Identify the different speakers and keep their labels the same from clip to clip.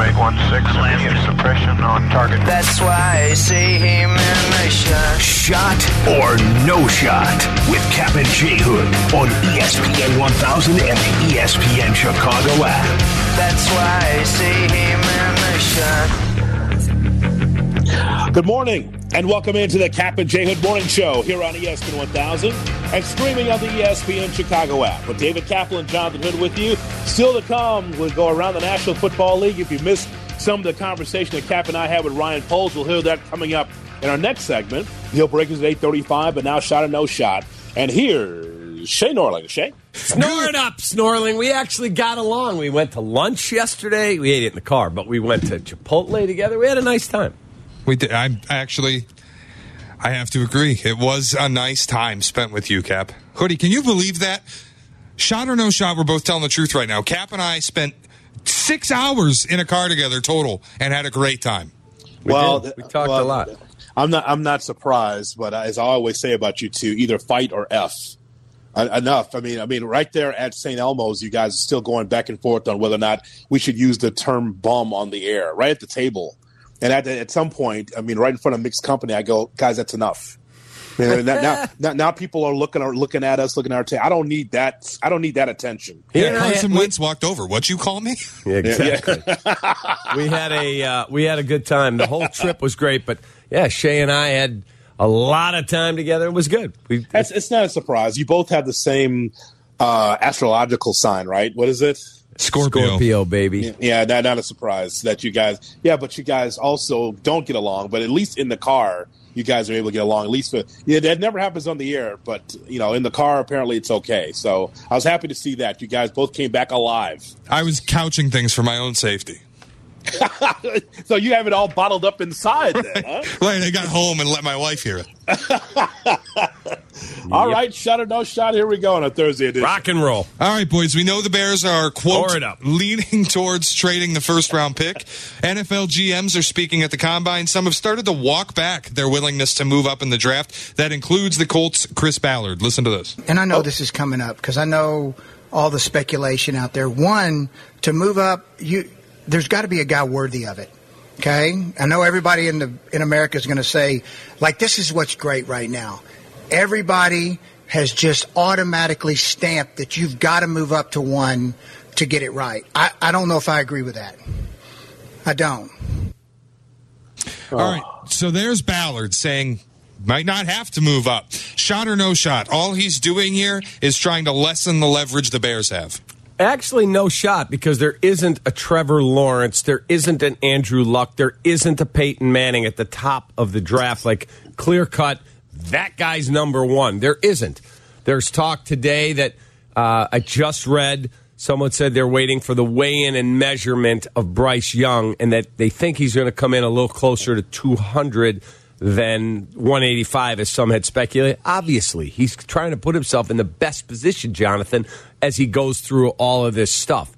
Speaker 1: make one six immediate suppression on target.
Speaker 2: That's why I see him in the shot.
Speaker 3: Shot or no shot with Cap and J Hood on ESPN 1000 and the ESPN Chicago app.
Speaker 2: That's why I see him in the shot.
Speaker 4: Good morning, and welcome into the Cap and J Hood Morning Show here on ESPN 1000 and streaming on the ESPN Chicago app. With David Kaplan and Jonathan Hood with you. Still to come, we'll go around the National Football League. If you missed some of the conversation that Cap and I had with Ryan Poles, we'll hear that coming up in our next segment. Deal breakers at 835, but now shot or no shot. And here's Shay Norling. Shay?
Speaker 5: Snoring up, Snorling. We actually got along. We went to lunch yesterday. We ate it in the car, but we went to Chipotle together. We had a nice time.
Speaker 6: We did. I actually, I have to agree. It was a nice time spent with you, Cap. Hoodie, can you believe that? Shot or no shot, we're both telling the truth right now. Cap and I spent six hours in a car together total and had a great time.
Speaker 5: We
Speaker 4: well,
Speaker 5: did. we talked
Speaker 4: well,
Speaker 5: a lot.
Speaker 4: I'm not. I'm not surprised, but as I always say about you two, either fight or f. Uh, enough. I mean, I mean, right there at St. Elmo's, you guys are still going back and forth on whether or not we should use the term "bum" on the air, right at the table. And at, at some point, I mean, right in front of mixed company, I go, guys, that's enough. I mean, now, now, now, now people are looking are looking at us, looking at our tape. I don't need that. I don't need that attention.
Speaker 5: He
Speaker 6: Yeah, Carson Wentz walked over. What you call me?
Speaker 5: Yeah, exactly. we had a uh, we had a good time. The whole trip was great, but yeah, Shay and I had a lot of time together. It was good. We,
Speaker 4: It's, it's not a surprise. You both have the same uh, astrological sign, right? What is it?
Speaker 6: Scorpio.
Speaker 5: Scorpio, baby.
Speaker 4: Yeah, not, not a surprise that you guys. Yeah, but you guys also don't get along. But at least in the car, you guys are able to get along. At least for yeah, that never happens on the air. But you know, in the car, apparently it's okay. So I was happy to see that you guys both came back alive.
Speaker 6: I was couching things for my own safety.
Speaker 4: so you have it all bottled up inside, then, huh?
Speaker 6: Right, I got home and let my wife hear it.
Speaker 4: All right, shot or no shot. Here we go on a Thursday edition.
Speaker 5: Rock and roll.
Speaker 6: All right, boys. We know the Bears are quote
Speaker 5: it up.
Speaker 6: leaning towards trading the first round pick. NFL GMs are speaking at the combine. Some have started to walk back their willingness to move up in the draft. That includes the Colts' Chris Ballard. Listen to this.
Speaker 7: and I know oh. this is coming up because I know all the speculation out there. One, to move up, you there's got to be a guy worthy of it. Okay, I know everybody in the in America is going to say, like, this is what's great right now. Everybody has just automatically stamped that you've got to move up to one to get it right. I, I don't know if I agree with that. I don't.
Speaker 6: All right. So there's Ballard saying might not have to move up. Shot or no shot. All he's doing here is trying to lessen the leverage the Bears have.
Speaker 5: Actually, no shot because there isn't a Trevor Lawrence, there isn't an Andrew Luck, there isn't a Peyton Manning at the top of the draft. Like clear cut, that guy's number one. There isn't. There's talk today that uh, I just read. Someone said they're waiting for the weigh in and measurement of Bryce Young, and that they think he's going to come in a little closer to 200 than 185, as some had speculated. Obviously, he's trying to put himself in the best position, Jonathan, as he goes through all of this stuff.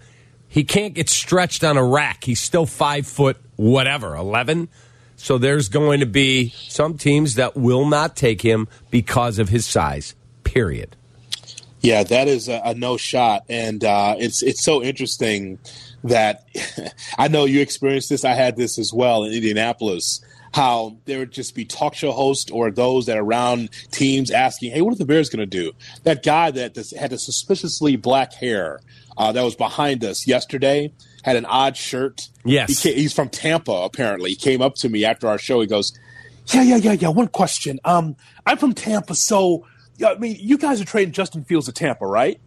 Speaker 5: He can't get stretched on a rack. He's still five foot, whatever, 11. So there's going to be some teams that will not take him because of his size, period.
Speaker 4: Yeah, that is a, a no shot, and uh, it's it's so interesting that I know you experienced this. I had this as well in Indianapolis. How there would just be talk show hosts or those that are around teams asking, "Hey, what are the Bears going to do?" That guy that had a suspiciously black hair uh, that was behind us yesterday had an odd shirt.
Speaker 5: Yes.
Speaker 4: he he's from Tampa. Apparently, he came up to me after our show. He goes, "Yeah, yeah, yeah, yeah. One question. Um, I'm from Tampa, so yeah, I mean, you guys are trading Justin Fields to Tampa, right?"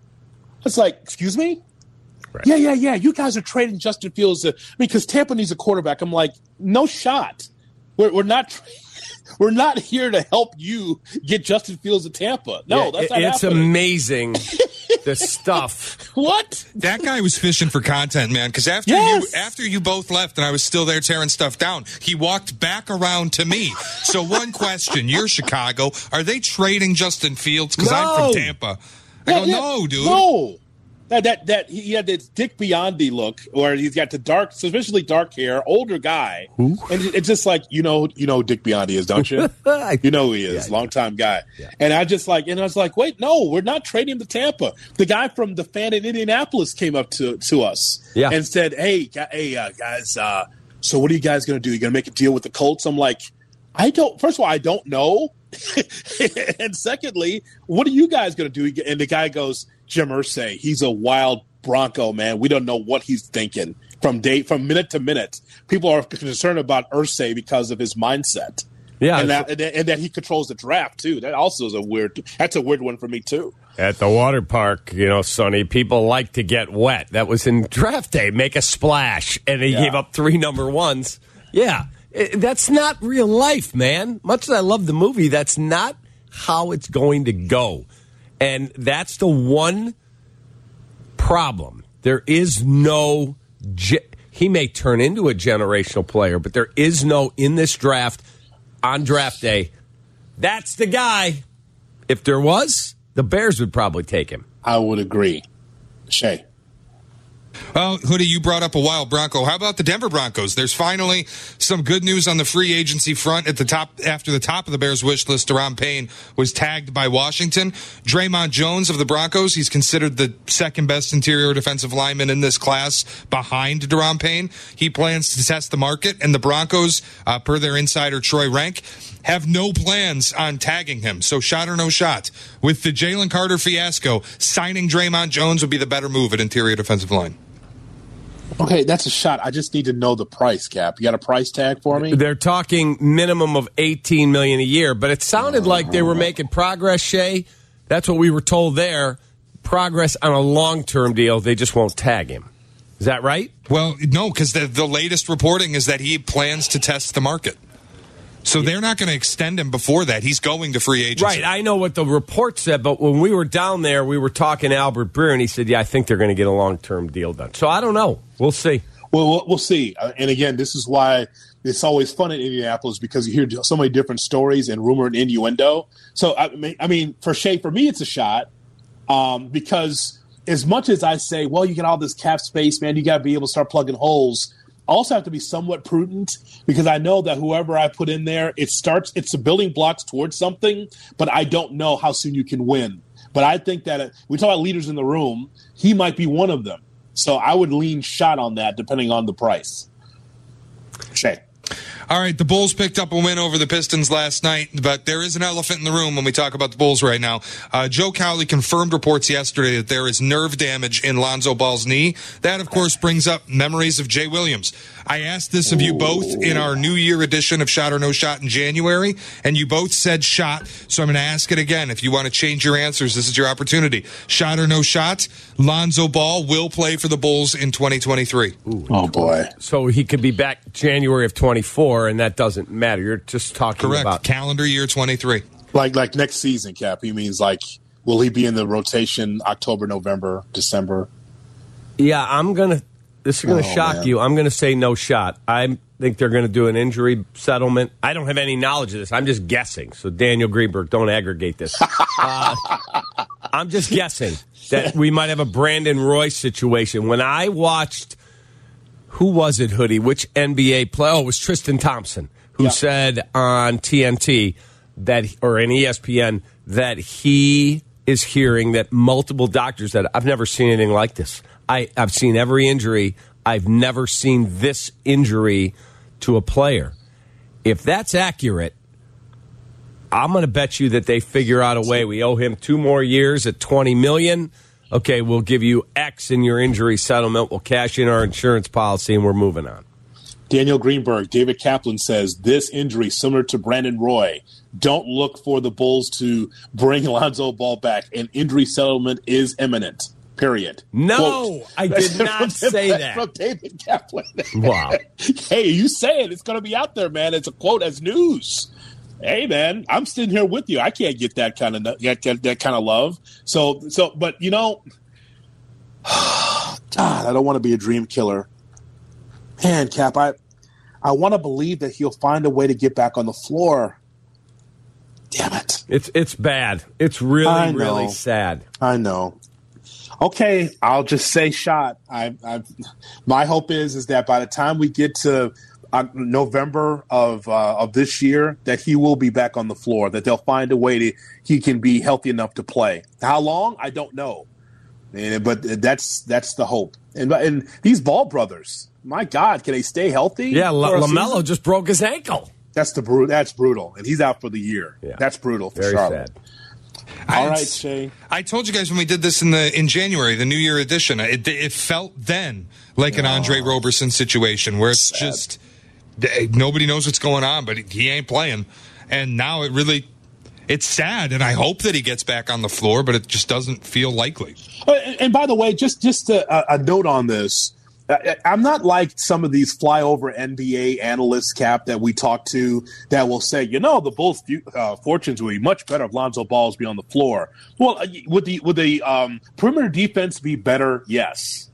Speaker 4: It's like, excuse me. Yeah, yeah, yeah. You guys are trading Justin Fields. To, I mean, because Tampa needs a quarterback. I'm like, no shot. We're, we're not. We're not here to help you get Justin Fields to Tampa. No,
Speaker 5: Yeah,
Speaker 4: that's
Speaker 5: it-
Speaker 4: not
Speaker 5: it's
Speaker 4: happening.
Speaker 5: amazing the stuff.
Speaker 4: What?
Speaker 6: That guy was fishing for content, man. Because after
Speaker 4: Yes.
Speaker 6: you after you both left and I was still there tearing stuff down, he walked back around to me. So one question: You're Chicago. Are they trading Justin Fields? Because I'm from Tampa. I
Speaker 4: Yeah,
Speaker 6: go,
Speaker 4: yeah.
Speaker 6: no, dude.
Speaker 4: No. That that that he had this Dick Biondi look, where he's got the dark, sufficiently dark hair, older guy, and it's just like you know, you know, who Dick Biondi is, don't you? you know who he is, long time guy. And I just like, and I was like, wait, no, we're not trading him to Tampa. The guy from the fan in Indianapolis came up to to us,
Speaker 5: Yeah.
Speaker 4: and said, hey, hey, uh, guys, uh, so what are you guys going to do? You going to make a deal with the Colts? I'm like, I don't. First of all, I don't know. and secondly, what are you guys going to do? And the guy goes, Jim Irsay, he's a wild Bronco, man. We don't know what he's thinking from day from minute to minute. People are concerned about Irsay because of his mindset.
Speaker 5: Yeah,
Speaker 4: and that, and that he controls the draft too. That also is a weird. That's a weird one for me too.
Speaker 5: At the water park, you know, Sonny, people like to get wet. That was in draft day, make a splash. And he
Speaker 4: Yeah.
Speaker 5: gave up three number ones. Yeah. I- That's not real life, man. Much as I love the movie, that's not how it's going to go. And that's the one problem. There is no. Ge- he may turn into a generational player, but there is no in this draft on draft day. That's the guy. If there was, the Bears would probably take him.
Speaker 4: I would agree. Shay.
Speaker 6: Well, Hoodie, you brought up a wild Bronco. How about the Denver Broncos? There's finally some good news on the free agency front. At the top, after the top of the Bears wish list, Daron Payne was tagged by Washington. Dre'Mont Jones of the Broncos, he's considered the second best interior defensive lineman in this class behind Daron Payne. He plans to test the market, and the Broncos, uh, per their insider Troy Renck, have no plans on tagging him. So shot or no shot. With the Jalen Carter fiasco, signing Dre'Mont Jones would be the better move at interior defensive line.
Speaker 4: Okay, that's a shot. I just need to know the price cap. You got a price tag for me?
Speaker 5: They're talking minimum of 18 million a year, but it sounded like they were making progress, Shay. That's what we were told there. Progress on a long-term deal. They just won't tag him. Is that right?
Speaker 6: Well, no, because the, the latest reporting is that he plans to test the market. So they're not going to extend him before that. He's going to free agency.
Speaker 5: Right. I know what the report said, but when we were down there, we were talking to Albert Breer, and he said, "Yeah, I think they're going to get a long-term deal done." So I don't know. We'll see.
Speaker 4: Well, we'll, we'll see. Uh, and again, this is why it's always fun in Indianapolis because you hear so many different stories and rumor and innuendo. So I mean, I mean, for Shay, for me, it's a shot um, because as much as I say, well, you get all this cap space, man, you got to be able to start plugging holes. Also have to be somewhat prudent because I know that whoever I put in there, it starts, it's the building blocks towards something, but I don't know how soon you can win. But I think that uh, we talk about leaders in the room, he might be one of them. So I would lean shot on that depending on the price. Shay.
Speaker 6: All right, the Bulls picked up a win over the Pistons last night, but there is an elephant in the room when we talk about the Bulls right now. Uh, Joe Cowley confirmed reports yesterday that there is nerve damage in Lonzo Ball's knee. That, of course, brings up memories of Jay Williams. I asked this of you both in our New Year edition of Shot or No Shot in January, and you both said shot. So I'm going to ask it again. If you want to change your answers, this is your opportunity. Shot or no shot, Lonzo Ball will play for the Bulls in 2023.
Speaker 4: Oh boy.
Speaker 5: So he could be back January of 24, and that doesn't matter. You're just talking
Speaker 6: Correct.
Speaker 5: about
Speaker 6: Calendar year 23.
Speaker 4: Like like next season, Cap. He means like will he be in the rotation October, November, December?
Speaker 5: Yeah, I'm gonna. This is gonna
Speaker 4: Oh,
Speaker 5: shock
Speaker 4: man.
Speaker 5: you. I'm gonna say no shot. I think they're gonna do an injury settlement. I don't have any knowledge of this. I'm just guessing. So Daniel Greenberg, don't aggregate this. Uh, I'm just guessing that we might have a Brandon Roy situation. When I watched, who was it, Hoodie? Which NBA player? Oh, it was Tristan Thompson who
Speaker 4: Yeah.
Speaker 5: said on TNT that, or in ESPN, that he is hearing that multiple doctors that I've never seen anything like this. I, I've seen every injury. I've never seen this injury to a player. If that's accurate, I'm going to bet you that they figure out a way. We owe him two more years at 20 million. Okay, we'll give you X in your injury settlement. We'll cash in our insurance policy, and we're moving on.
Speaker 4: Daniel Greenberg, David Kaplan says this injury similar to Brandon Roy. Don't look for the Bulls to bring Alonzo Ball back. An injury settlement is imminent. Period.
Speaker 5: No, I did not say that.
Speaker 4: From David Kaplan.
Speaker 5: Wow.
Speaker 4: hey, you say it. It's going to be out there, man. It's a quote as news. Hey, man, I'm sitting here with you. I can't get that kind of get, get that kind of love. So, so, but you know, God, I don't want to be a dream killer. Man, Cap, I, I want to believe that he'll find a way to get back on the floor. Damn it.
Speaker 5: It's it's bad. It's really really sad.
Speaker 4: I know. Okay, I'll just say shot. I, I my hope is is that by the time we get to uh, November of uh, of this year, that he will be back on the floor. That they'll find a way to he can be healthy enough to play. How long? I don't know. And, but that's that's the hope. And and these Ball brothers, my God, can they stay healthy?
Speaker 5: Yeah, La- Lamelo
Speaker 4: season?
Speaker 5: just broke his ankle.
Speaker 4: That's the bru- That's brutal, and he's out for the year.
Speaker 5: Yeah.
Speaker 4: That's brutal for
Speaker 5: Very
Speaker 4: Charlotte.
Speaker 5: sad.
Speaker 4: All
Speaker 6: I-
Speaker 4: right, Shay.
Speaker 6: I told you guys when we did this in the in January, the New Year edition. It, it felt then like an Andre Roberson situation where it's just eh, nobody knows what's going on, but he ain't playing. And now it really, it's sad, and I hope that he gets back on the floor, but it just doesn't feel likely.
Speaker 4: Uh, And by the way, just just a, a note on this. I'm not like some of these flyover NBA analysts, Cap, that we talk to that will say, you know, the Bulls' uh, fortunes would be much better if Lonzo Balls be on the floor. Well, uh, would the would the um, perimeter defense be better? Yes.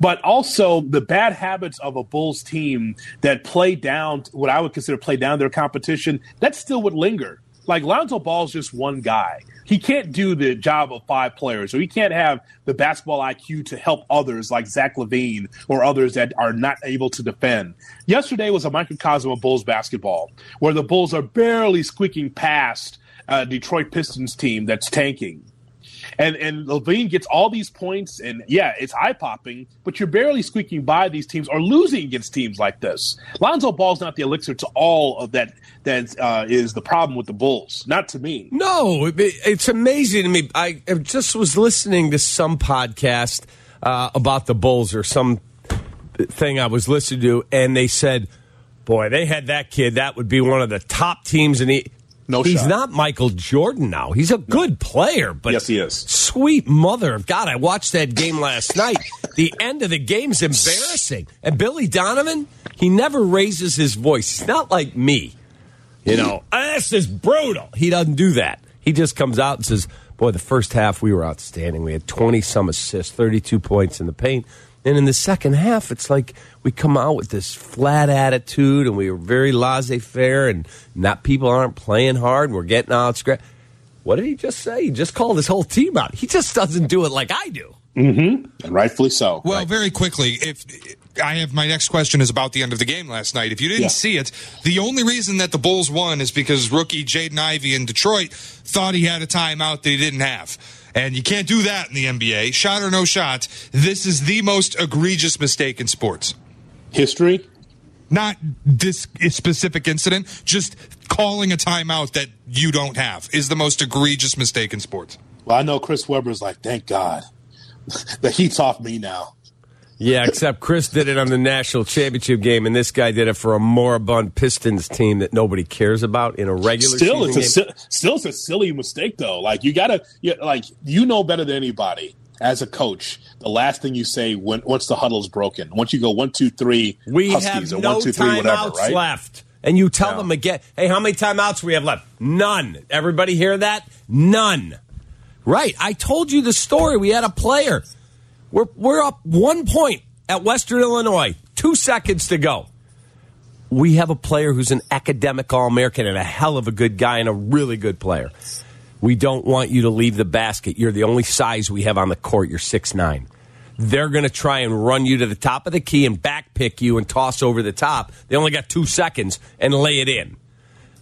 Speaker 4: But also the bad habits of a Bulls team that play down what I would consider play down their competition, that still would linger. Like Lonzo Ball's just one guy. He can't do the job of five players, or he can't have the basketball IQ to help others like Zach LaVine or others that are not able to defend. Yesterday was a microcosm of Bulls basketball, where the Bulls are barely squeaking past a Detroit Pistons team that's tanking. And and LaVine gets all these points, and yeah, it's eye popping, but you're barely squeaking by these teams or losing against teams like this. Lonzo Ball's not the elixir to all of that. That uh, is the problem with the Bulls, not to me.
Speaker 5: No, it- it's amazing to me. I just was listening to some podcast uh, about the Bulls or some thing I was listening to, and they said, "Boy, they had that kid. That would be one of the top teams in the."
Speaker 4: No
Speaker 5: he's
Speaker 4: shot.
Speaker 5: not Michael Jordan now. He's a good player, but
Speaker 4: Yes, he is.
Speaker 5: Sweet mother of God! I watched that game last night. The end of the game's embarrassing. And Billy Donovan, he never raises his voice. He's not like me. You know, "Ah, this is brutal. He doesn't do that. He just comes out and says, Boy, the first half we were outstanding. We had 20 some assists, 32 points in the paint. And in the second half, it's like we come out with this flat attitude and we were very laissez faire and not people aren't playing hard. And we're getting out scratch. What did he just say? He just called his whole team out. He just doesn't do it like I do. Mm-hmm.
Speaker 4: And rightfully so.
Speaker 6: Well,
Speaker 4: Right.
Speaker 6: very quickly, if I have my next question is about the end of the game last night. If you didn't
Speaker 4: Yeah.
Speaker 6: see it, the only reason that the Bulls won is because rookie Jaden Ivey in Detroit thought he had a timeout that he didn't have. And you can't do that in the NBA. Shot or no shot, this is the most egregious mistake in sports.
Speaker 4: history.
Speaker 6: Not this specific incident, just calling a timeout that you don't have is the most egregious mistake in sports.
Speaker 4: Well, I know Chris Webber's like, thank God, the heat's off me now.
Speaker 5: Yeah, except Chris did it on the national championship game, and this guy did it for a moribund Pistons team that nobody cares about in a regular
Speaker 4: Still, it's
Speaker 5: season
Speaker 4: a si- still it's a silly mistake though. Like you gotta, you, like you know better than anybody as a coach. The last thing you say when once the huddle's broken, once you go one two three,
Speaker 5: We
Speaker 4: Huskies
Speaker 5: have no
Speaker 4: one two three whatever,
Speaker 5: timeouts
Speaker 4: right?
Speaker 5: left. And you tell
Speaker 4: Yeah.
Speaker 5: them again, hey, how many timeouts we have left? None. Everybody hear that? None. Right. I told you the story. We had a player. We're, we're up one point at Western Illinois. Two seconds to go. We have a player who's an academic All American and a hell of a good guy and a really good player. We don't want you to leave the basket. You're the only size we have on the court. You're six nine. They're going to try and run you to the top of the key and back pick you and toss over the top. They only got two seconds and lay it in.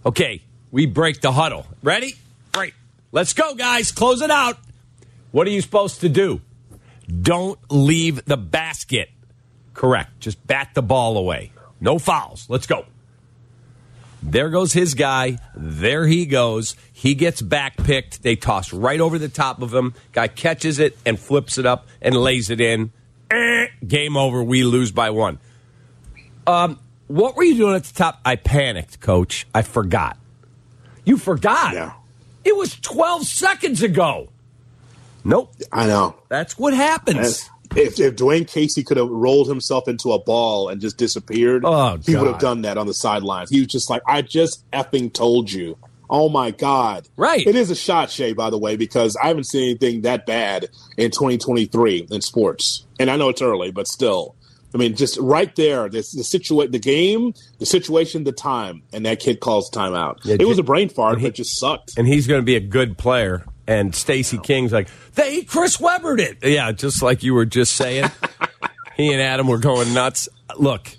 Speaker 5: Okay, we break the huddle. Ready? Great. Let's go, guys. Close it out. What are you supposed to do? Don't leave the basket. Correct. Just bat the ball away. No fouls. Let's go. There goes his guy. There he goes. He gets back picked. They toss right over the top of him. Guy catches it and flips it up and lays it in. Eh, game over. We lose by one. Um, what were you doing at the top? I panicked, coach. I forgot. You forgot.
Speaker 4: Yeah.
Speaker 5: It was 12 seconds ago. Nope.
Speaker 4: I know.
Speaker 5: That's what happens.
Speaker 4: If, if Dwane Casey could have rolled himself into a ball and just disappeared,
Speaker 5: Oh,
Speaker 4: he would have done that on the sidelines. He was just like, I just effing told you. Oh my God.
Speaker 5: Right.
Speaker 4: It is a shot, Shay, by the way, because I haven't seen anything that bad in 2023 in sports. And I know it's early, but still. I mean, just right there, this the situa- the game, the situation, the time, and that kid calls timeout.
Speaker 5: Yeah,
Speaker 4: it was a brain fart,
Speaker 5: he-
Speaker 4: but it just sucked.
Speaker 5: and he's going to be a good player. And Stacey King's like, they Chris Webbered it. Yeah, just like you were just saying. he and Adam were going nuts. Look,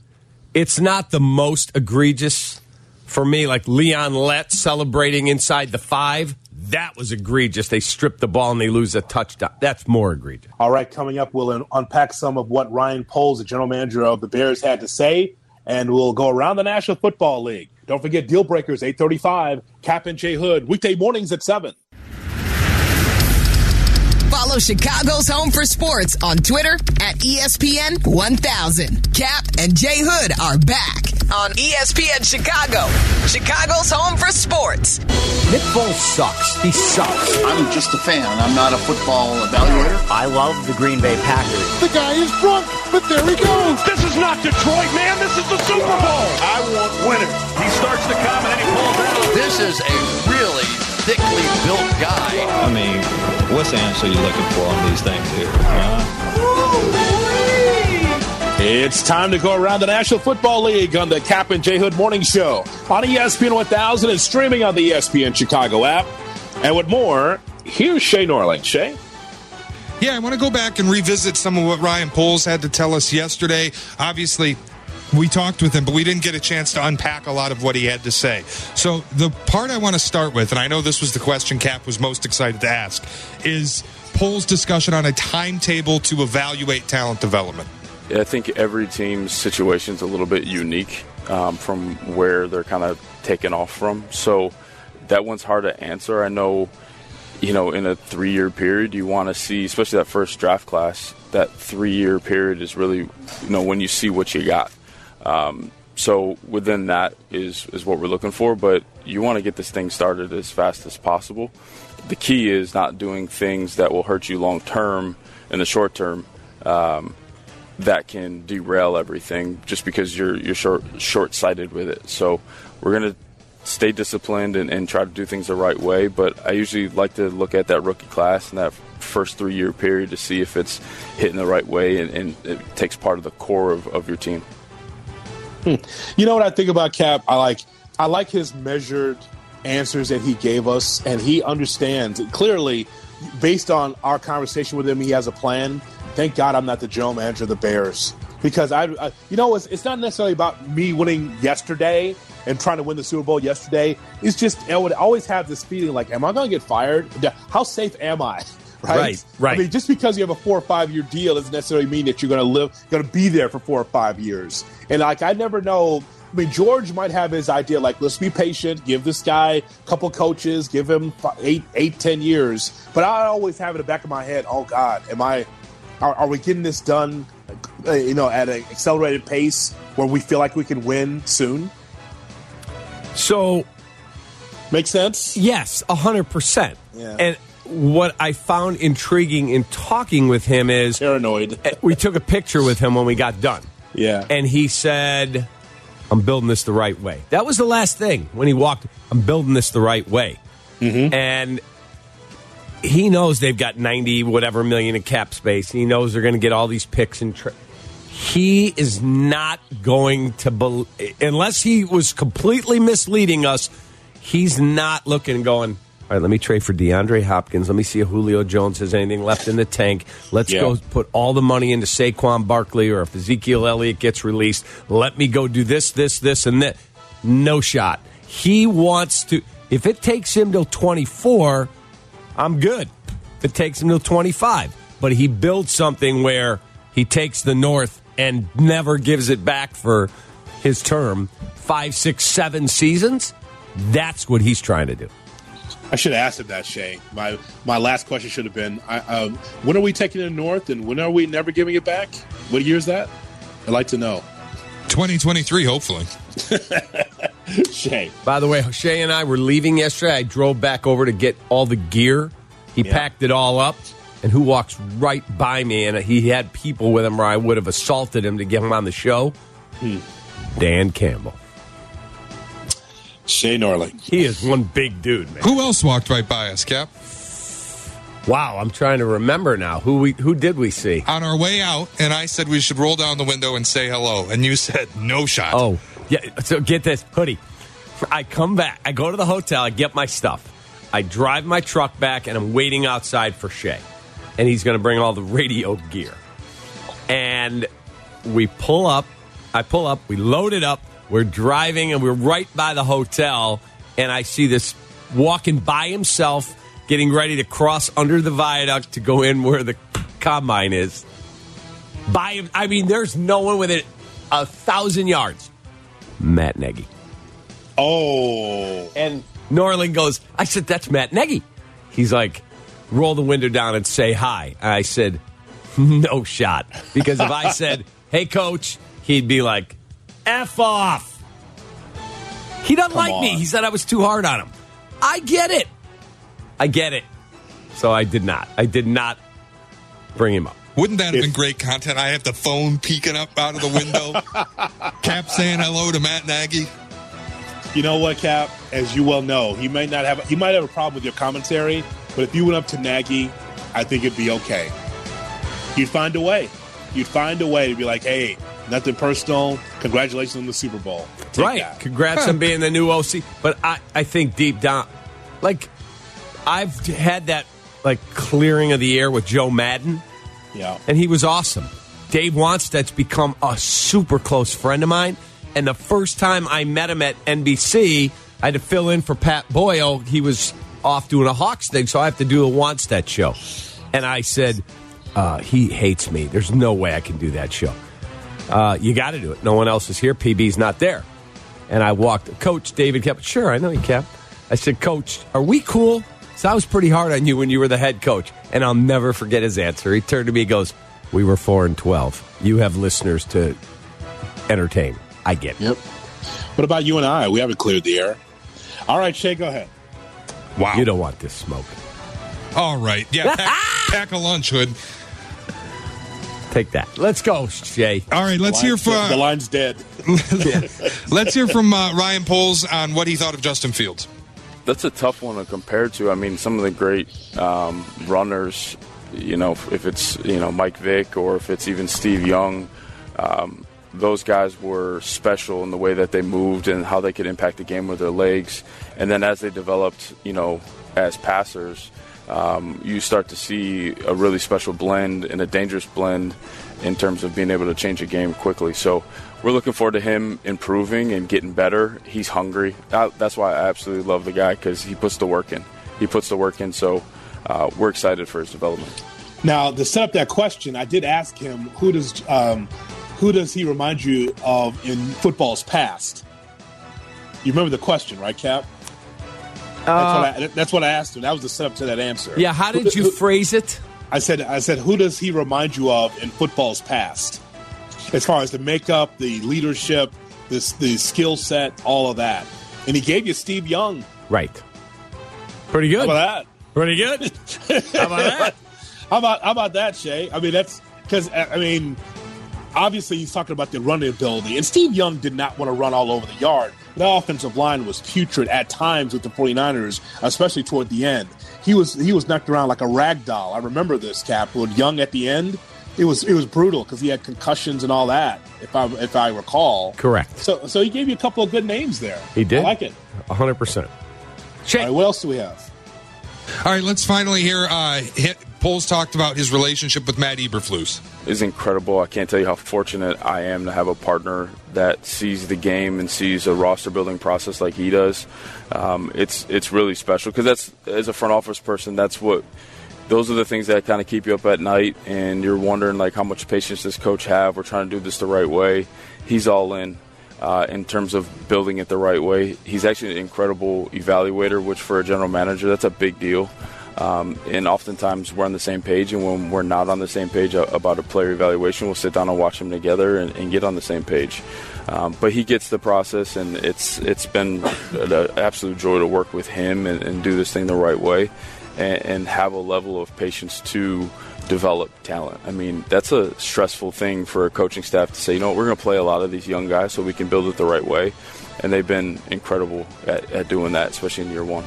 Speaker 5: it's not the most egregious for me, like Leon Lett celebrating inside the five. That was egregious. They strip the ball and they lose a touchdown. That's more egregious.
Speaker 4: All right, coming up, we'll unpack some of what Ryan Poles, the general manager of the Bears, had to say, and we'll go around the National Football League. Don't forget Deal Breakers, 835, Cap and J Hood, weekday mornings at 7.
Speaker 8: Follow Chicago's Home for Sports on Twitter at ESPN 1000. Cap and Jay Hood are back on ESPN Chicago, Chicago's Home for Sports.
Speaker 5: Nick Foles sucks. He sucks.
Speaker 9: I'm just a fan. I'm not a football evaluator.
Speaker 10: I love the Green Bay Packers.
Speaker 11: The guy is drunk, but there he goes.
Speaker 1: This is not Detroit, man. This is the Super Bowl.
Speaker 3: I want winners.
Speaker 1: He starts to come and then he pulls out.
Speaker 9: This is a really thickly built guy.
Speaker 12: I mean, what's the answer you're looking for on these things here? Huh?
Speaker 4: It's time to go around the National Football League on the Cap and J Hood Morning Show on ESPN 1000 and streaming on the ESPN Chicago app. And with more, here's Shay Norling. Shay?
Speaker 6: Yeah, I want to go back and revisit some of what Ryan Poles had to tell us yesterday. Obviously, we talked with him, but we didn't get a chance to unpack a lot of what he had to say. So, the part I want to start with, and I know this was the question Cap was most excited to ask, is Poles' discussion on a timetable to evaluate talent development.
Speaker 13: I think every team's situation is a little bit unique um, from where they're kind of taken off from. So that one's hard to answer. I know, you know, in a three year period, you want to see, especially that first draft class, that three year period is really, you know, when you see what you got. Um, so within that is, is what we're looking for, but you want to get this thing started as fast as possible. The key is not doing things that will hurt you long term in the short term. Um, that can derail everything just because you're you're short short sighted with it. So we're gonna stay disciplined and, and try to do things the right way. But I usually like to look at that rookie class and that first three year period to see if it's hitting the right way and, and it takes part of the core of, of your team.
Speaker 4: You know what I think about Cap? I like I like his measured answers that he gave us, and he understands clearly, based on our conversation with him, he has a plan. Thank God I'm not the general manager of the Bears because I, I you know, it's, it's not necessarily about me winning yesterday and trying to win the Super Bowl yesterday. It's just I would always have this feeling like, am I going to get fired? How safe am I? Right?
Speaker 5: Right, right.
Speaker 4: I mean, just because you have a four or five year deal doesn't necessarily mean that you're going to live, going to be there for four or five years. And like, I never know. I mean, George might have his idea like, let's be patient, give this guy a couple coaches, give him eight, eight, ten years. But I always have in the back of my head, oh God, am I? Are, are we getting this done? Uh, you know, at an accelerated pace where we feel like we can win soon.
Speaker 5: So,
Speaker 4: make sense?
Speaker 5: Yes, hundred percent.
Speaker 4: Yeah.
Speaker 5: And what I found intriguing in talking with him is
Speaker 4: paranoid.
Speaker 5: we took a picture with him when we got done.
Speaker 4: Yeah.
Speaker 5: And he said, I'm building this the right way. That was the last thing when he walked. I'm building this the right way.
Speaker 4: Mm-hmm.
Speaker 5: And he knows they've got 90 whatever million in cap space. He knows they're going to get all these picks and. Tra- he is not going to, bel unless he was completely misleading us, he's not looking going, all right, let me trade for DeAndre Hopkins. Let me see if Julio Jones has anything left in the tank. Let's
Speaker 4: Yeah.
Speaker 5: go put all the money into Saquon Barkley or if Ezekiel Elliott gets released. Let me go do this, this, this, and that. No shot. He wants to, if it takes him till 24, I'm good. If it takes him till 25. But he builds something where he takes the North and never gives it back for his term. Five, six, seven seasons. That's what he's trying to do.
Speaker 4: I should have asked him that, Shay. My my last question should have been, I, um, when are we taking it north, and when are we never giving it back? What year is that? I'd like to know.
Speaker 6: 2023, hopefully.
Speaker 4: Shay.
Speaker 5: By the way, Shay and I were leaving yesterday. I drove back over to get all the gear. He
Speaker 4: Yeah.
Speaker 5: packed it all up. And who walks right by me? And he had people with him, or I would have assaulted him to get him on the show. Dan Campbell.
Speaker 4: Shay Norling.
Speaker 5: He is one big dude, man.
Speaker 6: Who else walked right by us, Cap?
Speaker 5: Wow, I'm trying to remember now. Who we who did we see?
Speaker 6: On our way out, and I said we should roll down the window and say hello, and you said no shot.
Speaker 5: Oh, yeah. So get this hoodie. I come back. I go to the hotel. I get my stuff. I drive my truck back and I'm waiting outside for Shay. And he's going to bring all the radio gear. And we pull up. I pull up. We load it up. We're driving and we're right by the hotel. And I see this walking by himself, getting ready to cross under the viaduct to go in where the combine is. By him, I mean, there's no one within a thousand yards. Matt Nagy.
Speaker 4: Oh.
Speaker 5: And Norling goes, I said, that's Matt Nagy. He's like, roll the window down and say hi. And I said, no shot. Because if I said, hey, coach, he'd be like, F off. He doesn't
Speaker 4: Come
Speaker 5: like me. He said I was too hard on him. I get it. I get it. So I did not. I did not bring him up.
Speaker 6: Wouldn't that have been great content? I have the phone peeking up out of the window. Cap saying hello to Matt Nagy.
Speaker 4: You know what, Cap? As you well know, he might not have he might have a problem with your commentary, but if you went up to Nagy, I think it'd be okay. You'd find a way. You'd find a way to be like, hey, nothing personal. Congratulations on the Super Bowl. Take
Speaker 5: right.
Speaker 4: that.
Speaker 5: Congrats on being the new OC. But I, I think deep down, like, I've had that, like, clearing of the air with Joe Maddon,
Speaker 4: Yeah.
Speaker 5: and he was awesome. Dave Wannstedt's become a super close friend of mine. And the first time I met him at NBC, I had to fill in for Pat Boyle. He was off doing a Hawks thing, so I have to do a Wannstedt show. And I said, uh, he hates me. There's no way I can do that show. Uh, you got to do it. No one else is here. PB's not there. And I walked. Coach David kept. Sure, I know you kept. I said, Coach, are we cool? So I was pretty hard on you when you were the head coach. And I'll never forget his answer. He turned to me and goes, We were 4 and 12. You have listeners to entertain. I get it.
Speaker 4: Yep. What about you and I? We haven't cleared the air. All right, Shay, go ahead.
Speaker 6: Wow.
Speaker 5: You don't want this smoke.
Speaker 6: All right. Yeah. Pack, pack a lunch hood.
Speaker 5: Take that. Let's go, Shay.
Speaker 6: All right. Let's hear from
Speaker 4: the line's dead.
Speaker 6: let's hear from uh, Ryan Poles on what he thought of Justin Fields.
Speaker 13: That's a tough one to compare to. I mean, some of the great um, runners, you know, if it's you know Mike Vick or if it's even Steve Young, um, those guys were special in the way that they moved and how they could impact the game with their legs. And then as they developed, you know, as passers, um, you start to see a really special blend and a dangerous blend in terms of being able to change a game quickly. So we're looking forward to him improving and getting better. He's hungry. That's why I absolutely love the guy because he puts the work in. He puts the work in. So uh, we're excited for his development.
Speaker 4: Now, to set up that question, I did ask him who does um, who does he remind you of in football's past? You remember the question, right, Cap? That's, what, uh, I, that's what I asked him. That was the setup to that answer.
Speaker 5: Yeah, how did you phrase it?
Speaker 4: I said, I said, who does he remind you of in football's past? As far as the makeup, the leadership, this the skill set, all of that. And he gave you Steve Young.
Speaker 5: Right. Pretty good.
Speaker 4: How about
Speaker 5: Pretty good. How about that?
Speaker 4: How about how about that, Shay? I mean, that's because I mean, obviously he's talking about the running ability, and Steve Young did not want to run all over the yard. The offensive line was putrid at times with the 49ers, especially toward the end. He was he was knocked around like a rag doll. I remember this cap with Young at the end. It was it was brutal because he had concussions and all that. If I if I recall,
Speaker 5: Correct.
Speaker 4: So so he gave you a couple of good names there.
Speaker 5: He did.
Speaker 4: I like it.
Speaker 5: 100%.
Speaker 4: All right, what else do we have?
Speaker 6: All right. Let's finally hear. Uh, Poles talked about his relationship with Matt Eberflus.
Speaker 13: is incredible. I can't tell you how fortunate I am to have a partner that sees the game and sees a roster building process like he does. Um, it's it's really special because that's as a front office person, that's what those are the things that kind of keep you up at night, and you're wondering like how much patience does coach have? We're trying to do this the right way. He's all in. Uh, in terms of building it the right way, he's actually an incredible evaluator, which for a general manager, that's a big deal. Um, and oftentimes we're on the same page, and when we're not on the same page about a player evaluation, we'll sit down and watch them together and, and get on the same page. Um, but he gets the process, and it's it's been an absolute joy to work with him and, and do this thing the right way, and, and have a level of patience to develop talent. I mean, that's a stressful thing for a coaching staff to say. You know, what, we're going to play a lot of these young guys so we can build it the right way, and they've been incredible at, at doing that, especially in year one.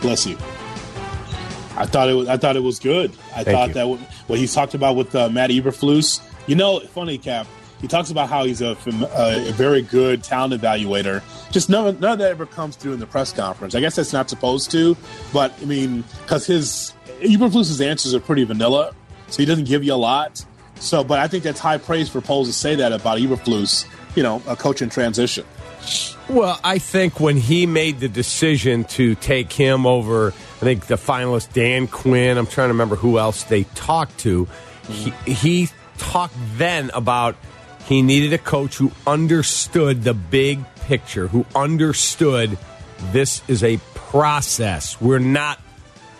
Speaker 4: Bless you. I thought it was. I thought it was good. I
Speaker 5: Thank
Speaker 4: thought
Speaker 5: you.
Speaker 4: that what what he's talked about with uh, Matt Eberflus. You know, funny cap. He talks about how he's a, fam- uh, a very good talent evaluator. Just none, none of that ever comes through in the press conference. I guess that's not supposed to, but I mean, because his Eberflus's answers are pretty vanilla, so he doesn't give you a lot. So, but I think that's high praise for Poles to say that about Eberflus. You know, a coach in transition.
Speaker 5: Well, I think when he made the decision to take him over, I think the finalist Dan Quinn. I'm trying to remember who else they talked to. He, he talked then about he needed a coach who understood the big picture, who understood this is a process. We're not.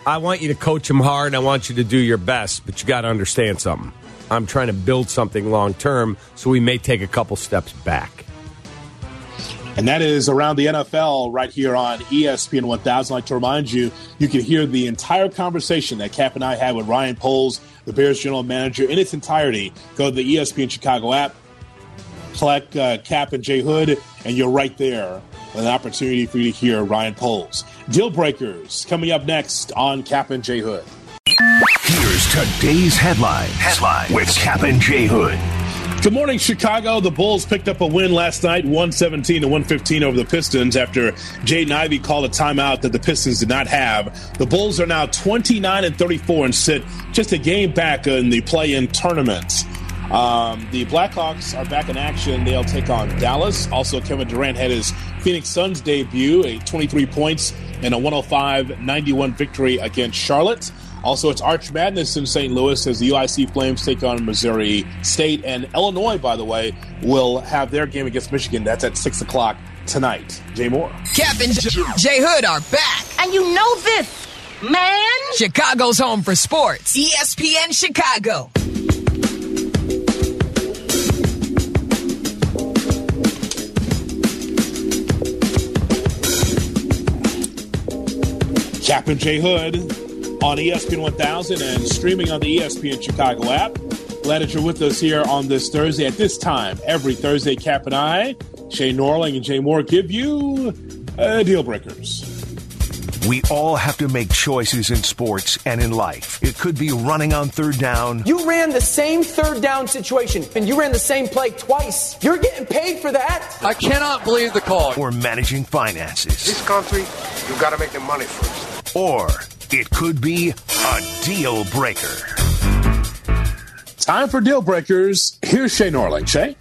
Speaker 5: I want you to coach him hard. I want you to do your best, but you got to understand something. I'm trying to build something long term, so we may take a couple steps back.
Speaker 4: And that is around the NFL right here on ESPN 1000. I'd like to remind you, you can hear the entire conversation that Cap and I had with Ryan Poles, the Bears general manager, in its entirety. Go to the ESPN Chicago app, select uh, Cap and Jay Hood, and you're right there an opportunity for you to hear Ryan Poles. Deal breakers coming up next on Cap and Jay Hood.
Speaker 3: Here's today's headlines. Headline with Cap and J Hood.
Speaker 4: Good morning, Chicago. The Bulls picked up a win last night, 117 to 115 over the Pistons after Jaden Ivey called a timeout that the Pistons did not have. The Bulls are now 29 and 34 and sit just a game back in the play-in tournament. Um, the Blackhawks are back in action. They'll take on Dallas. Also, Kevin Durant had his Phoenix Suns debut, a 23 points and a 105-91 victory against Charlotte. Also, it's Arch Madness in St. Louis as the UIC Flames take on Missouri State. And Illinois, by the way, will have their game against Michigan. That's at 6 o'clock tonight. Jay Moore.
Speaker 8: Cap and J- Jay Hood are back.
Speaker 14: And you know this, man.
Speaker 8: Chicago's home for sports. ESPN Chicago.
Speaker 4: Cap and J Hood on ESPN 1000 and streaming on the ESPN Chicago app. Glad that you're with us here on this Thursday. At this time, every Thursday, Cap and I, Shay Norling and Jay Moore, give you uh, deal breakers.
Speaker 3: We all have to make choices in sports and in life. It could be running on third down.
Speaker 15: You ran the same third down situation and you ran the same play twice. You're getting paid for that.
Speaker 9: I cannot believe the call.
Speaker 3: Or managing finances.
Speaker 16: This country, you got to make the money first.
Speaker 3: Or it could be a deal breaker.
Speaker 4: Time for deal breakers. Here's Shay Norling. Shay?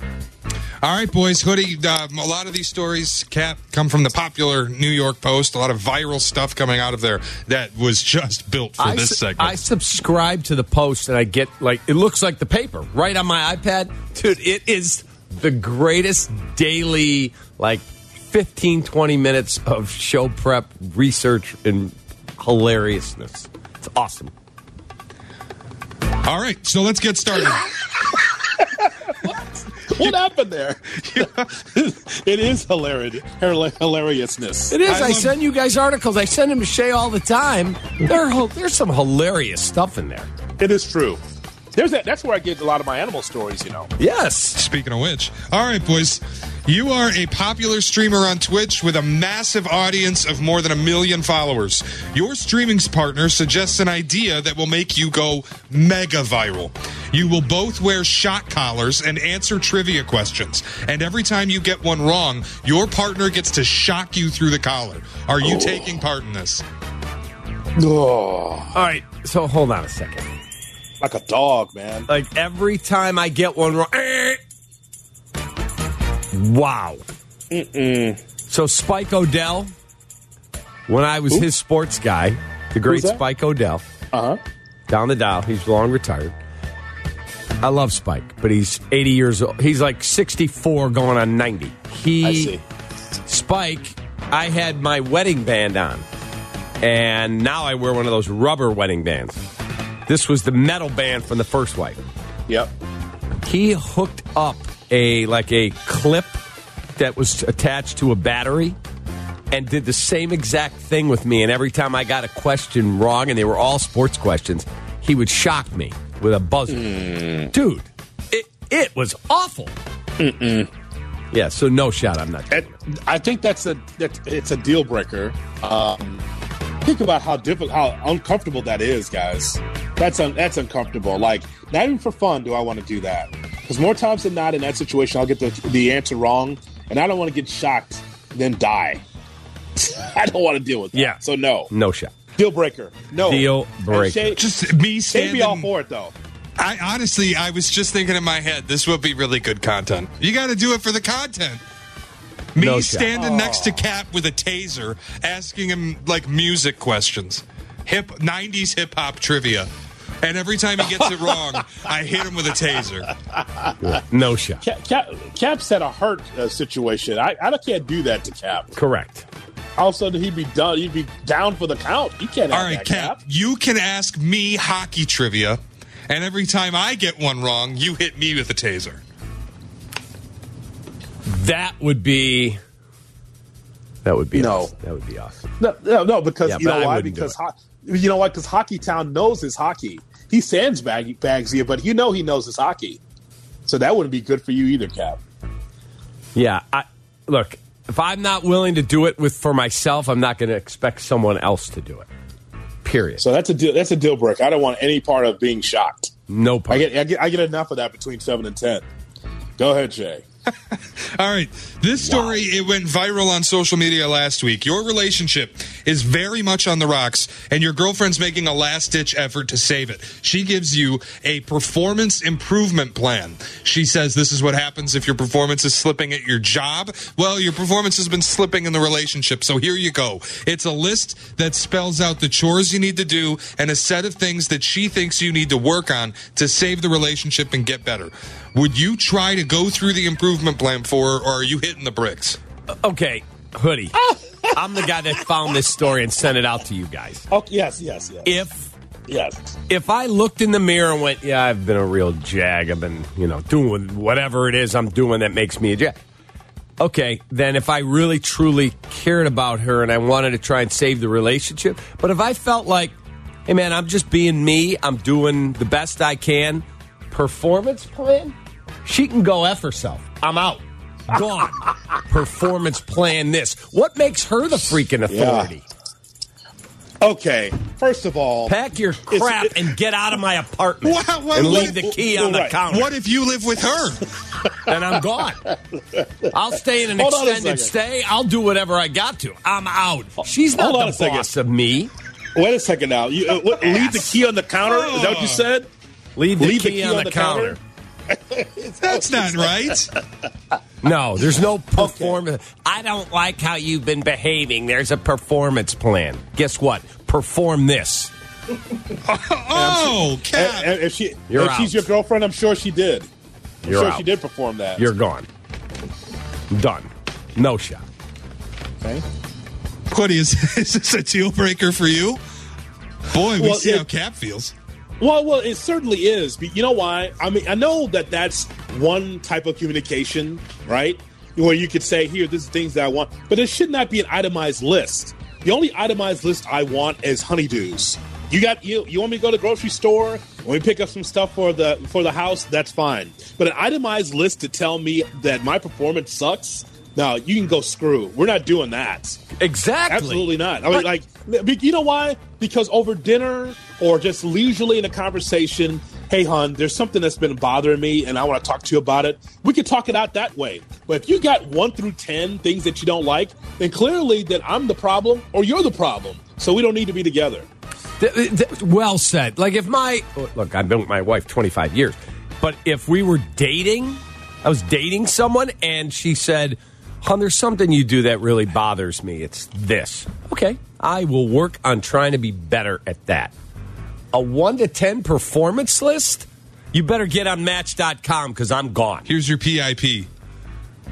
Speaker 6: All right, boys. Hoodie, um, a lot of these stories, Cap, come from the popular New York Post. A lot of viral stuff coming out of there that was just built for
Speaker 5: I
Speaker 6: this
Speaker 5: su-
Speaker 6: segment.
Speaker 5: I subscribe to the post and I get like it looks like the paper right on my iPad. Dude, it is the greatest daily like 15 20 minutes of show prep, research and hilariousness. It's awesome.
Speaker 6: All right, so let's get started.
Speaker 4: What happened there? it is hilarious. Hilariousness.
Speaker 5: It is.
Speaker 6: I
Speaker 5: I, send you guys articles. I send them to Shay all the time. There, there's some hilarious stuff in there.
Speaker 4: It is true. There's that. That's where I get a lot of my animal stories. You know.
Speaker 5: Yes.
Speaker 6: Speaking of which, all right, boys, you are a popular streamer on Twitch with a massive audience of more than a million followers. Your streaming partner suggests an idea that will make you go mega viral. You will both wear shot collars and answer trivia questions. And every time you get one wrong, your partner gets to shock you through the collar. Are you oh. taking part in this?
Speaker 4: Oh,
Speaker 5: All right. So hold on a second.
Speaker 4: Like a dog, man.
Speaker 5: Like every time I get one wrong. eh. Wow. So Spike O'Dell, when I was his sports guy, the great Spike O'Dell,
Speaker 4: Uh huh.
Speaker 5: down the dial, he's long retired. I love Spike, but he's 80 years old. He's like 64 going on 90. He
Speaker 4: I see.
Speaker 5: Spike, I had my wedding band on. And now I wear one of those rubber wedding bands. This was the metal band from the first wife.
Speaker 4: Yep.
Speaker 5: He hooked up a like a clip that was attached to a battery and did the same exact thing with me and every time I got a question wrong and they were all sports questions, he would shock me with a buzzer. Dude, it it was awful. Yeah, so no shot. I'm not.
Speaker 4: I think that's a that it's a deal breaker. Um, think about how difficult, how uncomfortable that is, guys. That's un, that's uncomfortable. Like not even for fun do I want to do that. Because more times than not, in that situation, I'll get the, the answer wrong, and I don't want to get shocked, then die. I don't want to deal with that.
Speaker 5: Yeah.
Speaker 4: So no,
Speaker 5: No shot.
Speaker 4: deal breaker. No
Speaker 5: Deal breaker.
Speaker 4: Shay,
Speaker 6: Just me Standing-
Speaker 4: Shay be all for it though.
Speaker 6: I honestly, I was just thinking in my head, this would be really good content. You got to do it for the content. Me
Speaker 5: No shot.
Speaker 6: standing next to Cap with a taser, asking him like music questions, hip '90s hip hop trivia, and every time he gets it wrong, I hit him with a taser.
Speaker 5: No shot.
Speaker 4: Cap, Cap, Cap said a hurt uh, situation. I, I can't do that to Cap.
Speaker 5: Correct.
Speaker 4: All of a sudden, he'd be done. He'd be down for the count. You can't.
Speaker 6: All
Speaker 4: have
Speaker 6: right,
Speaker 4: that,
Speaker 6: Cap, you can ask me hockey trivia, and every time I get one wrong, you hit me with a taser.
Speaker 5: That would be. That would be
Speaker 4: No.
Speaker 5: awesome. That would be awesome.
Speaker 4: No, no, no because
Speaker 5: Yeah,
Speaker 4: you know
Speaker 5: I
Speaker 4: why? Because
Speaker 5: it.
Speaker 4: ho- you know what? Because Hockey Town knows his hockey. He sandbag bags you, but you know he knows his hockey. So that wouldn't be good for you either, Cap.
Speaker 5: Yeah. I, look, if I'm not willing to do it with for myself, I'm not going to expect someone else to do it. Period.
Speaker 4: So that's a deal. That's a deal breaker. I don't want any part of being shocked.
Speaker 5: No
Speaker 4: I get, I get, I get enough of that between seven and ten. Go ahead, Jay.
Speaker 6: All right. This story, it went viral on social media last week. Your relationship is very much on the rocks, and your girlfriend's making a last ditch effort to save it. She gives you a performance improvement plan. She says this is what happens if your performance is slipping at your job. Well, your performance has been slipping in the relationship, so here you go. It's a list that spells out the chores you need to do and a set of things that she thinks you need to work on to save the relationship and get better. Would you try to go through the improvement plan for her, or are you hitting the bricks?
Speaker 5: Uh, okay, hoodie. Oh! I'm the guy that found this story and sent it out to you guys.
Speaker 4: Oh yes, yes, yes,
Speaker 5: If
Speaker 4: yes.
Speaker 5: if I looked in the mirror and went, "Yeah, I've been a real jag. I've been, you know, doing whatever it is I'm doing that makes me a jag." Okay, then if I really truly cared about her and I wanted to try and save the relationship, but if I felt like, "Hey man, I'm just being me. I'm doing the best I can." Performance plan? She can go F herself. I'm out. Gone. Performance plan this. What makes her the freaking authority?
Speaker 4: Okay. First of all,
Speaker 5: Pack your crap
Speaker 4: it-
Speaker 5: and get out of my apartment
Speaker 6: What- what-
Speaker 5: and
Speaker 6: what-
Speaker 5: leave the key on the
Speaker 4: right.
Speaker 5: counter.
Speaker 6: What if you live with her?
Speaker 5: and I'm gone. I'll stay in an
Speaker 4: Hold
Speaker 5: extended stay. I'll do whatever I got to. I'm out. She's not
Speaker 4: Hold
Speaker 5: the
Speaker 4: a second.
Speaker 5: boss of me.
Speaker 4: wait a second now. You uh, what, leave the key on the counter. Is that what you said?
Speaker 5: Leave the,
Speaker 4: Leave
Speaker 5: key, on, the, counter.
Speaker 6: That's not right.
Speaker 5: No, there's no performance. I don't like how you've been behaving. There's a performance plan. Guess what? Perform this.
Speaker 6: Oh,
Speaker 4: And,
Speaker 6: Cap.
Speaker 4: and if she,
Speaker 5: You're
Speaker 4: if she's your girlfriend, I'm sure she did. I'm
Speaker 5: You're
Speaker 4: sure
Speaker 5: out.
Speaker 4: she did perform that.
Speaker 5: You're gone. Done. No shot.
Speaker 4: okay.
Speaker 6: What is, is this a deal breaker for you? Boy, we
Speaker 4: Well,
Speaker 6: see
Speaker 4: it-
Speaker 6: how Cap feels.
Speaker 4: Well, well, it certainly is. But you know why? I mean, I know that that's one type of communication, right? Where you could say, "Here, this is things that I want," but it should not be an itemized list. The only itemized list I want is honeydews. You got you. You want me to go to the grocery store? When we pick up some stuff for the for the house, that's fine. But an itemized list to tell me that my performance sucks. No, you can go screw. We're not doing that.
Speaker 5: Exactly.
Speaker 4: Absolutely not. I mean, like, you know why? Because over dinner or just leisurely in a conversation, hey, hon, there's something that's been bothering me and I want to talk to you about it. We could talk it out that way. But if you got one through 10 things that you don't like, then clearly that I'm the problem or you're the problem. So we don't need to be together.
Speaker 5: Th- th- well said. Like if my oh, look, I've been with my wife 25 years, but if we were dating, I was dating someone and she said, "Hon, there's something you do that really bothers me. It's this." Okay, I will work on trying to be better at that. A 1 to 10 performance list? You better get on match.com cuz I'm gone.
Speaker 6: Here's your PIP.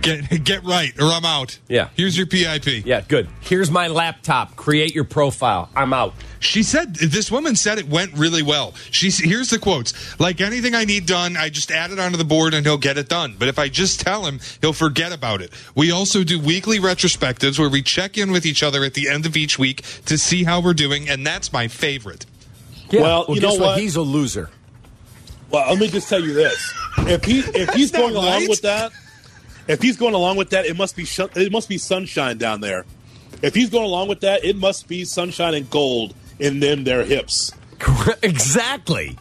Speaker 6: Get get right, or I'm out.
Speaker 5: Yeah.
Speaker 6: Here's your PIP.
Speaker 5: Yeah, good. Here's my laptop. Create your profile. I'm out.
Speaker 6: She said this woman said it went really well. She's here's the quotes. Like anything I need done, I just add it onto the board and he'll get it done. But if I just tell him, he'll forget about it. We also do weekly retrospectives where we check in with each other at the end of each week to see how we're doing, and that's my favorite.
Speaker 5: Yeah.
Speaker 4: Well, you
Speaker 5: guess
Speaker 4: know what?
Speaker 5: He's a loser.
Speaker 4: Well, let me just tell you this: if he if he's
Speaker 6: not
Speaker 4: going along with that, if he's going along with that, it must be sh- it must be sunshine down there. If he's going along with that, it must be sunshine and gold in them their hips.
Speaker 5: exactly.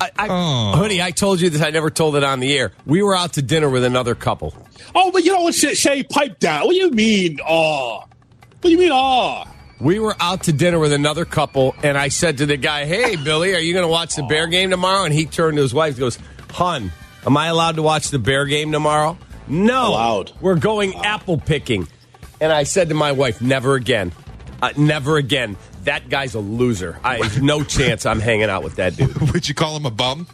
Speaker 5: I, I, oh. Hoodie, I told you this. I never told it on the air. We were out to dinner with another couple.
Speaker 4: Oh, but you know what, Shay, Shay pipe down. What do you mean, oh? What do you mean, oh?
Speaker 5: We were out to dinner with another couple, and I said to the guy, "Hey, Billy, are you going to watch the Bear game tomorrow?" And he turned to his wife, and goes, "Hun, am I allowed to watch the Bear game tomorrow?" No,
Speaker 4: Allowed.
Speaker 5: We're going apple picking. And I said to my wife, "Never again, uh, never again. That guy's a loser. I have no chance. I'm hanging out with that dude."
Speaker 6: Would you call him a bum?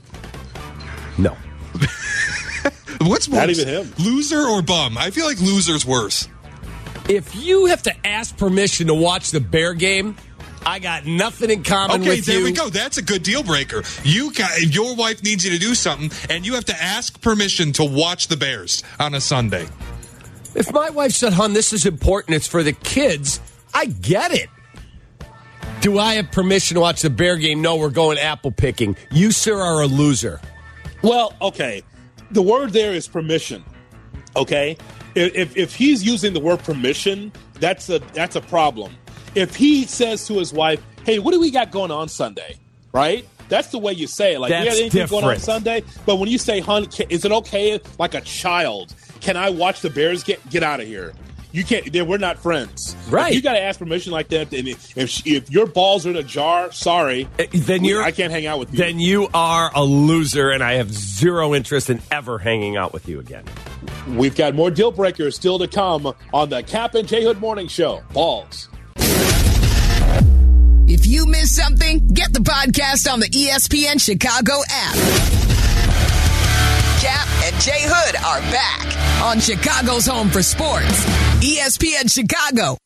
Speaker 5: No.
Speaker 6: What's worse?
Speaker 4: Not even him.
Speaker 6: Loser or bum? I feel like loser's worse.
Speaker 5: If you have to ask permission to watch the Bear game, I got nothing in common
Speaker 6: Okay,
Speaker 5: with
Speaker 6: there we go. That's a good deal breaker. You got, your wife needs you to do something, and you have to ask permission to watch the Bears on a Sunday.
Speaker 5: If my wife said, "Hun, this is important. It's for the kids," I get it. Do I have permission to watch the Bear game? No, we're going apple picking. You, sir, are a loser.
Speaker 4: Well, okay. The word there is permission. Okay, if, if if he's using the word permission, that's a that's a problem. If he says to his wife, "Hey, what do we got going on Sunday?" Right? That's the way you say it. Like,
Speaker 5: That's
Speaker 4: we got anything going on. Sunday? But when you say, "Hun, is it okay?" Like a child, can I watch the Bears? Get get out of here. You can't. then We're not friends.
Speaker 5: Right.
Speaker 4: If you got to ask permission like that. And if she, if your balls are in a jar, sorry.
Speaker 5: Eh, then you're.
Speaker 4: I can't hang out with you.
Speaker 5: Then you are a loser, and I have zero interest in ever hanging out with you again.
Speaker 4: We've got more deal breakers still to come on the Cap and J Hood Morning Show. Balls.
Speaker 8: If you miss something, get the podcast on the ESPN Chicago app. Cap and J Hood are back on Chicago's home for sports. ESPN Chicago.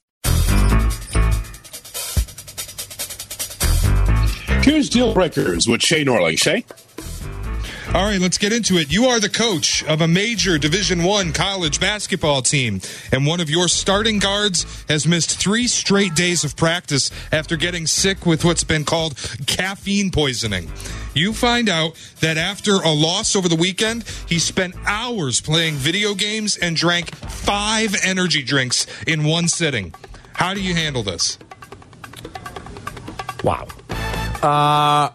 Speaker 4: Here's deal breakers with Shay Norling. Shay.
Speaker 6: All right, let's get into it. You are the coach of a major Division One college basketball team, and one of your starting guards has missed three straight days of practice after getting sick with what's been called caffeine poisoning. You find out that after a loss over the weekend, he spent hours playing video games and drank five energy drinks in one sitting. How do you handle this?
Speaker 5: Wow. Uh,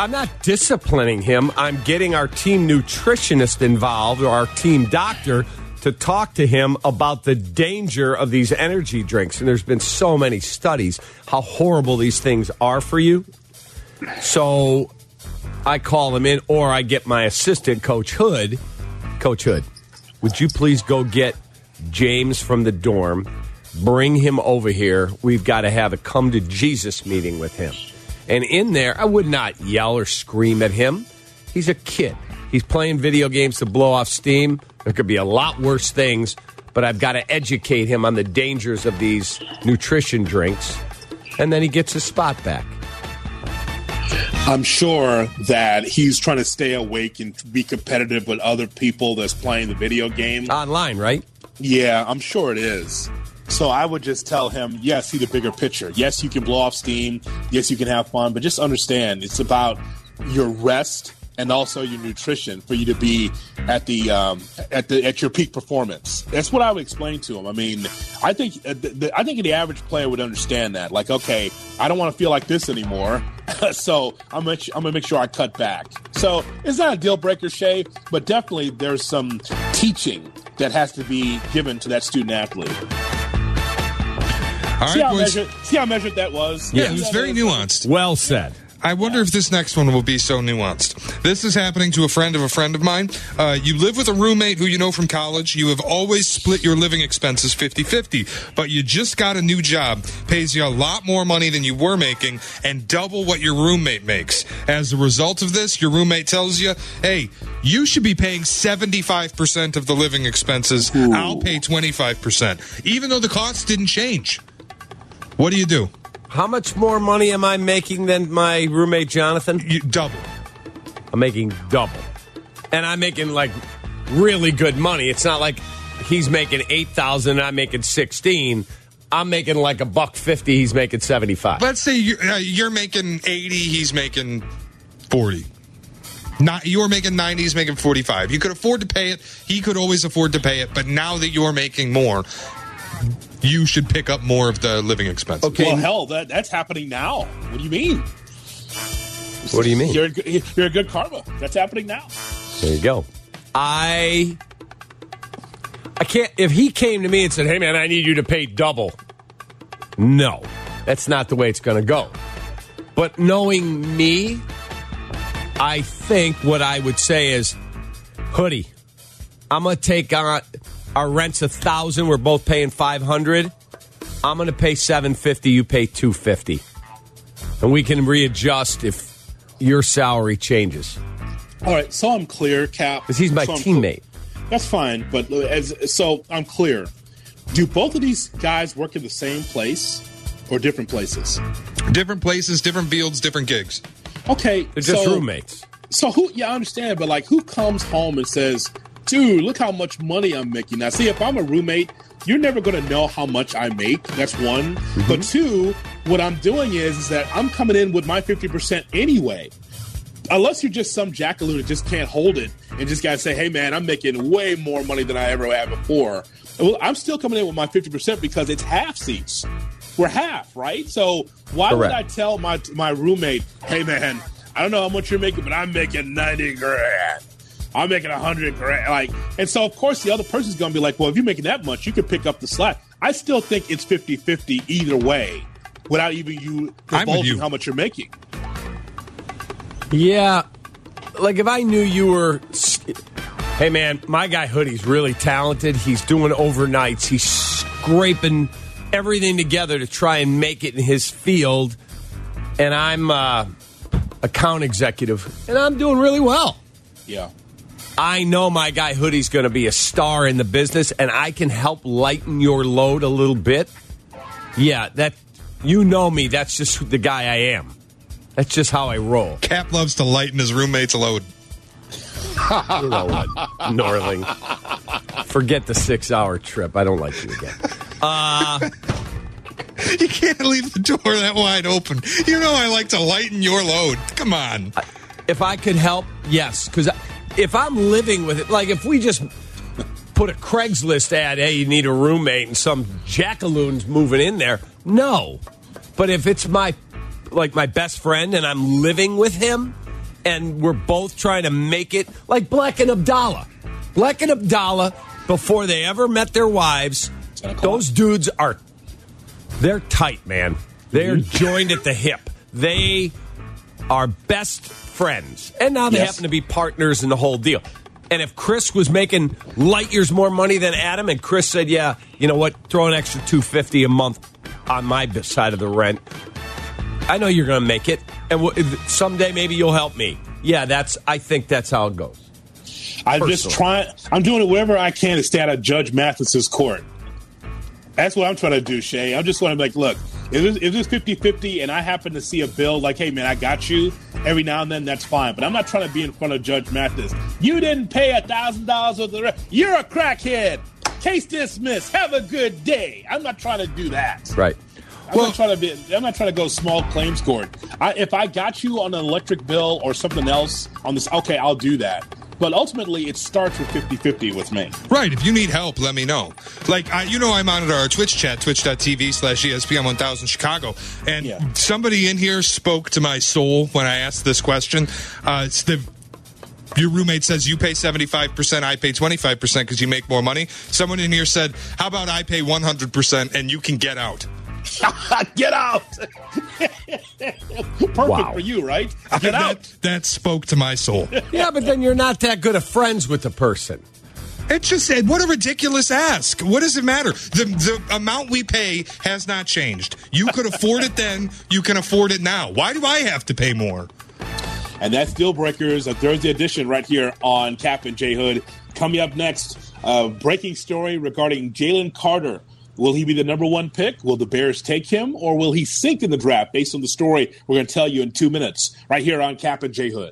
Speaker 5: I'm not disciplining him. I'm getting our team nutritionist involved or our team doctor to talk to him about the danger of these energy drinks. And there's been so many studies how horrible these things are for you. So I call him in, or I get my assistant, Coach Hood. Coach Hood, would you please go get James from the dorm? Bring him over here. We've got to have a come to Jesus meeting with him. And in there, I would not yell or scream at him. He's a kid. He's playing video games to blow off steam. There could be a lot worse things, but I've got to educate him on the dangers of these nutrition drinks. And then he gets his spot back.
Speaker 4: I'm sure that he's trying to stay awake and be competitive with other people that's playing the video game.
Speaker 5: Online, right?
Speaker 4: Yeah, I'm sure it is. So I would just tell him, yes, see the bigger picture. Yes, you can blow off steam. Yes, you can have fun, but just understand it's about your rest and also your nutrition for you to be at the um, at the at your peak performance. That's what I would explain to him. I mean, I think uh, I think the average player would understand that. Like, okay, I don't want to feel like this anymore, so I'm gonna, I'm gonna make sure I cut back. So it's not a deal breaker, Shay, but definitely there's some teaching that has to be given to that student athlete.
Speaker 6: All
Speaker 4: see, how
Speaker 6: boys.
Speaker 4: measured, see how measured that was?
Speaker 6: Yeah, it was very nuanced.
Speaker 5: Well said.
Speaker 6: I wonder if this next one will be so nuanced. This is happening to a friend of a friend of mine. Uh, you live with a roommate who you know from college. You have always split your living expenses 50 50, but you just got a new job, pays you a lot more money than you were making, and double what your roommate makes. As a result of this, your roommate tells you, hey, you should be paying 75% of the living expenses. I'll pay 25%, even though the costs didn't change. What do you do?
Speaker 5: How much more money am I making than my roommate Jonathan?
Speaker 6: You double.
Speaker 5: I'm making double. And I'm making like really good money. It's not like he's making 8,000 and I'm making 16. I'm making like a buck 50, he's making 75.
Speaker 6: Let's say you're, uh, you're making 80, he's making 40. Not you're making 90, he's making 45. You could afford to pay it. He could always afford to pay it. But now that you're making more, you should pick up more of the living expenses.
Speaker 4: Well, hell, that that's happening now. What do you mean?
Speaker 5: What do you mean?
Speaker 4: You're, you're a good karma. That's happening now.
Speaker 5: There you go. I I can't if he came to me and said, "Hey man, I need you to pay double." No. That's not the way it's going to go. But knowing me, I think what I would say is, "Hoodie, I'm going to take on our rent's a 1000, we're both paying 500. I'm going to pay 750, you pay 250." And we can readjust if your salary changes.
Speaker 4: All right, so I'm clear, Cap.
Speaker 5: Because he's my
Speaker 4: So I'm
Speaker 5: teammate.
Speaker 4: That's fine, but as so I'm clear. Do both of these guys work in the same place or different places?
Speaker 6: Different places, different fields, different gigs.
Speaker 4: Okay,
Speaker 5: They're just
Speaker 4: so,
Speaker 5: roommates.
Speaker 4: So who? Yeah, I understand, but like, who comes home and says, "Dude, look how much money I'm making." Now, see, if I'm a roommate, you're never going to know how much I make. That's one.
Speaker 5: Mm-hmm.
Speaker 4: But two, what I'm doing is, is that I'm coming in with my fifty percent anyway. Unless you're just some jackaloon that just can't hold it and just got to say, "Hey, man, I'm making way more money than I ever had before." Well, I'm still coming in with my fifty percent because it's half seats. We're half, right? So why would I tell my my roommate, "Hey, man, I don't know how much you're making, but I'm making ninety grand. I'm making a hundred grand." Like, and so of course the other person's going to be like, "Well, if you're making that much, you can pick up the slack." I still think it's 50-50 either way, without even you divulging
Speaker 6: you.
Speaker 4: how much you're making.
Speaker 5: Yeah. Like if I knew you were. Hey, man, my guy Hoodie's really talented. He's doing overnights, he's scraping everything together to try and make it in his field. And I'm uh, account executive, and I'm doing really well.
Speaker 4: Yeah.
Speaker 5: I know my guy Hoodie's going to be a star in the business, and I can help lighten your load a little bit. Yeah, that you know me. That's just the guy I am. That's just how I roll.
Speaker 6: Cap loves to lighten his roommate's load.
Speaker 5: You know what, Norling? Forget the six-hour trip. I don't like you again. Uh,
Speaker 6: You can't leave the door that wide open. You know I like to lighten your load. Come on.
Speaker 5: if I could help, yes. Because if I'm living with it, like if we just put a Craigslist ad, hey, you need a roommate, and some jackaloon's moving in there, no. But if it's my like my best friend and I'm living with him, and we're both trying to make it, like Black and Abdallah, Black and Abdallah, before they ever met their wives, those dudes are they're tight, man. They're mm-hmm. joined at the hip. They are best friends. And now they
Speaker 4: Yes.
Speaker 5: happen to be partners in the whole deal. And if Chris was making light years more money than Adam, and Chris said, "Yeah, you know what? Throw an extra two fifty a month on my side of the rent," I know you're going to make it, and someday maybe you'll help me. Yeah, that's. I think that's how it goes.
Speaker 4: I'm just trying. I'm doing whatever I can to stay out of Judge Mathis's court. That's what I'm trying to do, Shay. I'm just want to be like, look, if it's, if it's 50 50 and I happen to see a bill like, hey, man, I got you every now and then, that's fine. But I'm not trying to be in front of Judge Mathis. You didn't pay a $1,000 worth of rent. You're a crackhead. Case dismissed. Have a good day. I'm not trying to do that.
Speaker 5: Right.
Speaker 4: I'm not trying to be. I'm not trying to go small claims court. I, if I got you on an electric bill or something else on this, okay, I'll do that. But ultimately, it starts with 50-50 with me.
Speaker 6: Right. If you need help, let me know. Like, I, you know, I monitor our Twitch chat, twitch.tv slash ESPN 1000 Chicago. And somebody in here spoke to my soul when I asked this question. Uh, it's the, your roommate says you pay 75%, I pay 25% because you make more money. Someone in here said, how about I pay 100% and you can get out?
Speaker 4: Get out! Perfect
Speaker 5: Wow.
Speaker 4: for you, right? Get
Speaker 6: that,
Speaker 4: out.
Speaker 6: That spoke to my soul.
Speaker 5: Yeah, but then you're not that good of friends with the person.
Speaker 6: It just said, what a ridiculous ask. What does it matter? The the amount we pay has not changed. You could afford it then, you can afford it now. Why do I have to pay more?
Speaker 4: And that's Deal Breakers, a Thursday edition right here on Cap and J Hood. Coming up next, a breaking story regarding Jalen Carter. Will he be the number one pick? Will the Bears take him, or will he sink in the draft? Based on the story we're going to tell you in two minutes, right here on Cap and J Hood.